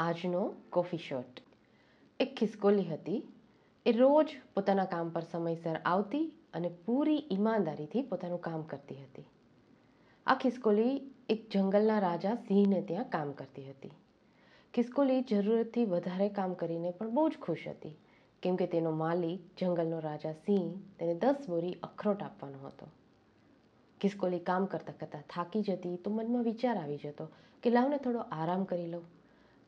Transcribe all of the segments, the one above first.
આજનો coffee shot. એક ખિસકોલી હતી. એ રોજ પોતાના કામ પર સમયસર આવતી અને પૂરી ઈમાનદારીથી પોતાનું કામ કરતી હતી. આ ખિસકોલી એક જંગલના રાજા સિંહને ત્યાં કામ કરતી હતી. ખિસકોલી જરૂરતથી વધારે કામ કરીને પણ બહુ જ ખુશ હતી, કેમ કે તેનો માલિક જંગલનો રાજા સિંહ તેને દસ બોરી અખરોટ આપવાનો હતો. ખિસકોલી કામ કરતાં કરતાં થાકી જતી તો મનમાં વિચાર આવી જતો કે લાવને થોડો આરામ કરી લઉં.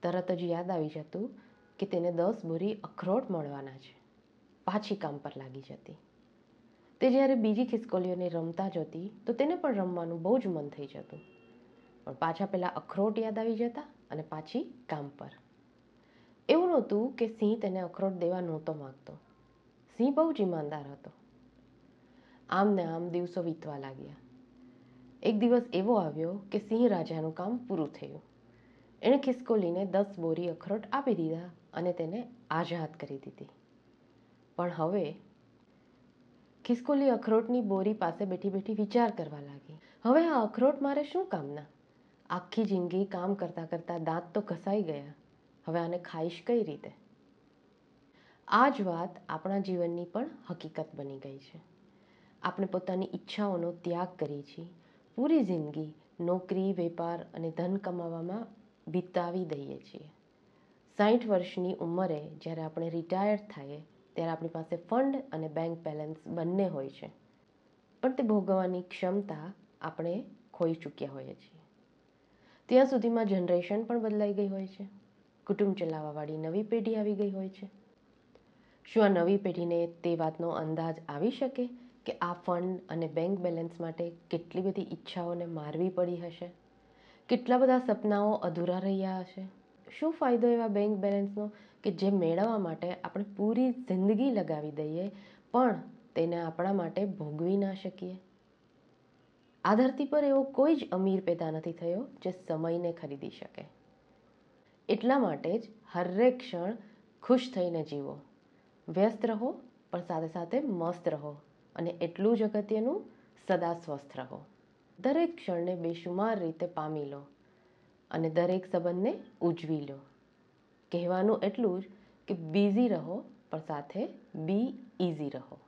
તરત જ યાદ આવી જતું કે તેને દસ બોરી અખરોટ મળવાના છે. પાછી કામ પર લાગી જતી. તે જ્યારે બીજી ખિસકોલીઓને રમતા જતી, તો તેને પણ રમવાનું બહુ જ મન થઈ જતું. પણ પાછા પહેલાં અખરોટ યાદ આવી જતા અને પાછી કામ પર. એવું નહોતું કે સિંહ તેને અખરોટ દેવા નહોતો માગતો. સિંહ બહુ જ ઈમાનદાર હતો. આમ ને આમ દિવસો વીતવા લાગ્યા. એક દિવસ એવો આવ્યો કે સિંહ રાજાનું કામ પૂરું થયું. એણે ખિસકોલીને દસ બોરી અખરોટ આપી દીધા અને તેને આઝાદ કરી દીધી. પણ હવે ખિસકોલી અખરોટની બોરી પાસે બેઠી બેઠી વિચાર કરવા લાગી. હવે આ અખરોટ મારે શું કામના? આખી જિંદગી કામ કરતાં કરતાં દાંત તો ઘસાઈ ગયા. હવે આને ખાઈશ કઈ રીતે? આ જ વાત આપણા જીવનની પણ હકીકત બની ગઈ છે. આપણે પોતાની ઈચ્છાઓનો ત્યાગ કરીએ છીએ. પૂરી જિંદગી નોકરી, વેપાર અને ધન કમાવામાં વિતાવી દઈએ છીએ. સાઠ વર્ષની ઉંમરે જ્યારે આપણે રિટાયર થઈએ, ત્યારે આપણી પાસે ફંડ અને બેંક બેલેન્સ બંને હોય છે. પણ તે ભોગવવાની ક્ષમતા આપણે ખોઈ ચૂક્યા હોઈએ છીએ. ત્યાં સુધીમાં જનરેશન પણ બદલાઈ ગઈ હોય છે. કુટુંબ ચલાવવાવાળી નવી પેઢી આવી ગઈ હોય છે. શું આ નવી પેઢીને તે વાતનો અંદાજ આવી શકે કે આ ફંડ અને બેંક બેલેન્સ માટે કેટલી બધી ઈચ્છાઓને મારવી પડી હશે? કેટલા બધા સપનાઓ અધૂરા રહ્યા હશે? શું ફાયદો એવા બેંક બેલેન્સનો કે જે મેળવવા માટે આપણે પૂરી જિંદગી લગાવી દઈએ, પણ તેને આપણા માટે ભોગવી ના શકીએ? આ ધરતી પર એવો કોઈ જ અમીર પેદા નથી થયો જે સમયને ખરીદી શકે. એટલા માટે જ હરેક ક્ષણ ખુશ થઈને જીવો. વ્યસ્ત રહો, પણ સાથે સાથે મસ્ત રહો અને એટલું જ અગત્યનું સદા સ્વસ્થ રહો. દરેક ક્ષણને બેશુમાર રીતે પામી લો અને દરેક સંબંધને ઉજવી લો. કહેવાનું એટલું જ કે બિઝી રહો, પણ સાથે બી ઇઝી રહો.